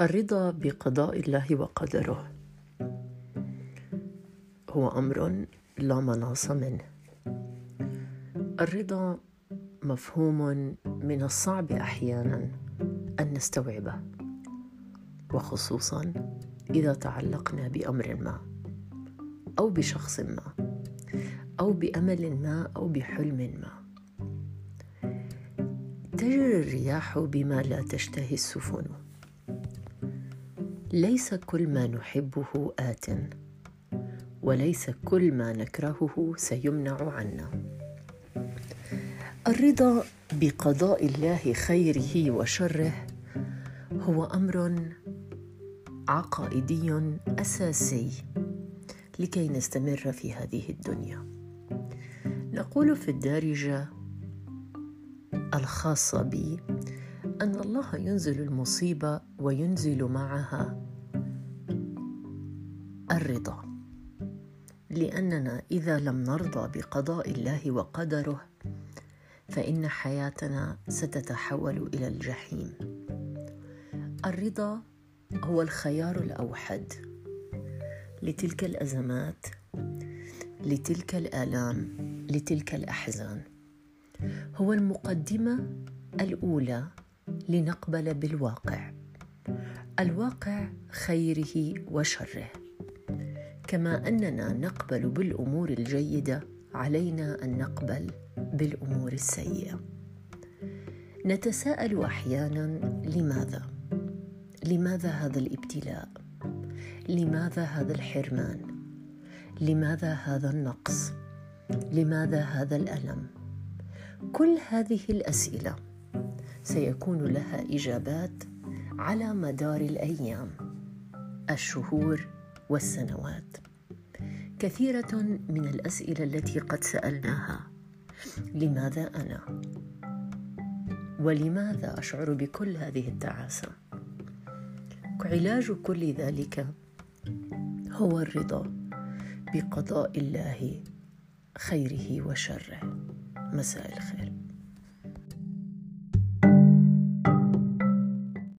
الرضا بقضاء الله وقدره. هو أمر لا مناص منه. الرضا مفهوم من الصعب أحيانا أن نستوعبه وخصوصا إذا تعلقنا بأمر ما أو بشخص ما أو بأمل ما أو بحلم ما. تجري الرياح بما لا تشتهي السفن. ليس كل ما نحبه آت وليس كل ما نكرهه سيمنع عنا. الرضا بقضاء الله خيره وشره هو أمر عقائدي أساسي لكي نستمر في هذه الدنيا. نقول في الدارجة الخاصة بي أن الله ينزل المصيبة وينزل معها الرضا. لأننا إذا لم نرضى بقضاء الله وقدره فإن حياتنا ستتحول إلى الجحيم. الرضا هو الخيار الأوحد لتلك الأزمات لتلك الآلام لتلك الأحزان. هو المقدمة الأولى لنقبل بالواقع. الواقع خيره وشره. كما أننا نقبل بالأمور الجيدة علينا أن نقبل بالأمور السيئة. نتساءل أحيانا لماذا؟ لماذا هذا الابتلاء؟ لماذا هذا الحرمان؟ لماذا هذا النقص؟ لماذا هذا الألم؟ كل هذه الأسئلة سيكون لها إجابات على مدار الأيام الشهور والسنوات. كثيرة من الأسئلة التي قد سألناها لماذا أنا؟ ولماذا أشعر بكل هذه التعاسة؟ علاج كل ذلك هو الرضا بقضاء الله خيره وشره. مساء الخير.